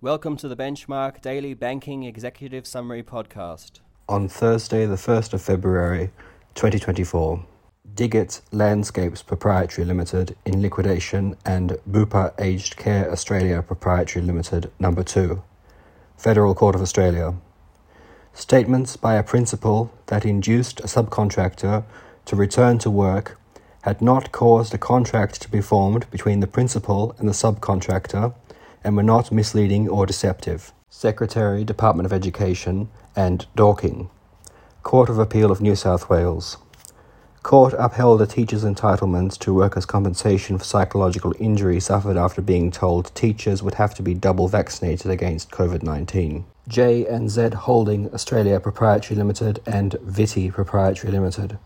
Welcome to the Benchmark Daily Banking Executive Summary Podcast. On Thursday, the 1st of February 2024, Diggett Landscapes Proprietary Limited in liquidation and Bupa Aged Care Australia Proprietary Limited number 2. Federal Court of Australia. Statements by a principal that induced a subcontractor to return to work had not caused a contract to be formed between the principal and the subcontractor and were not misleading or deceptive. Secretary, Department of Education, and Dorking. Court of Appeal of New South Wales. Court upheld a teacher's entitlement to workers' compensation for psychological injury suffered after being told teachers would have to be double vaccinated against COVID 19. J and Z Holding Australia Proprietary Limited and Viti Proprietary Limited.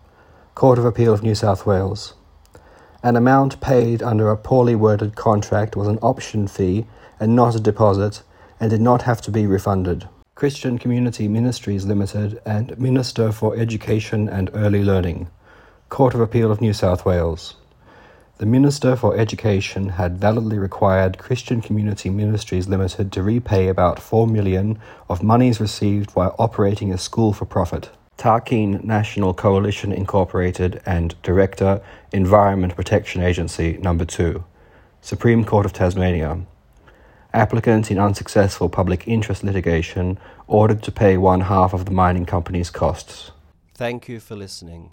Court of Appeal of New South Wales. An amount paid under a poorly worded contract was an option fee and not a deposit and did not have to be refunded. Christian Community Ministries Limited and Minister for Education and Early Learning. Court of Appeal of New South Wales. The Minister for Education had validly required Christian Community Ministries Limited to repay about 4 million of monies received while operating a school for profit. Tarkine National Coalition Incorporated and Director, Environment Protection Agency Number 2, Supreme Court of Tasmania. Applicant in unsuccessful public interest litigation ordered to pay one half of the mining company's costs. Thank you for listening.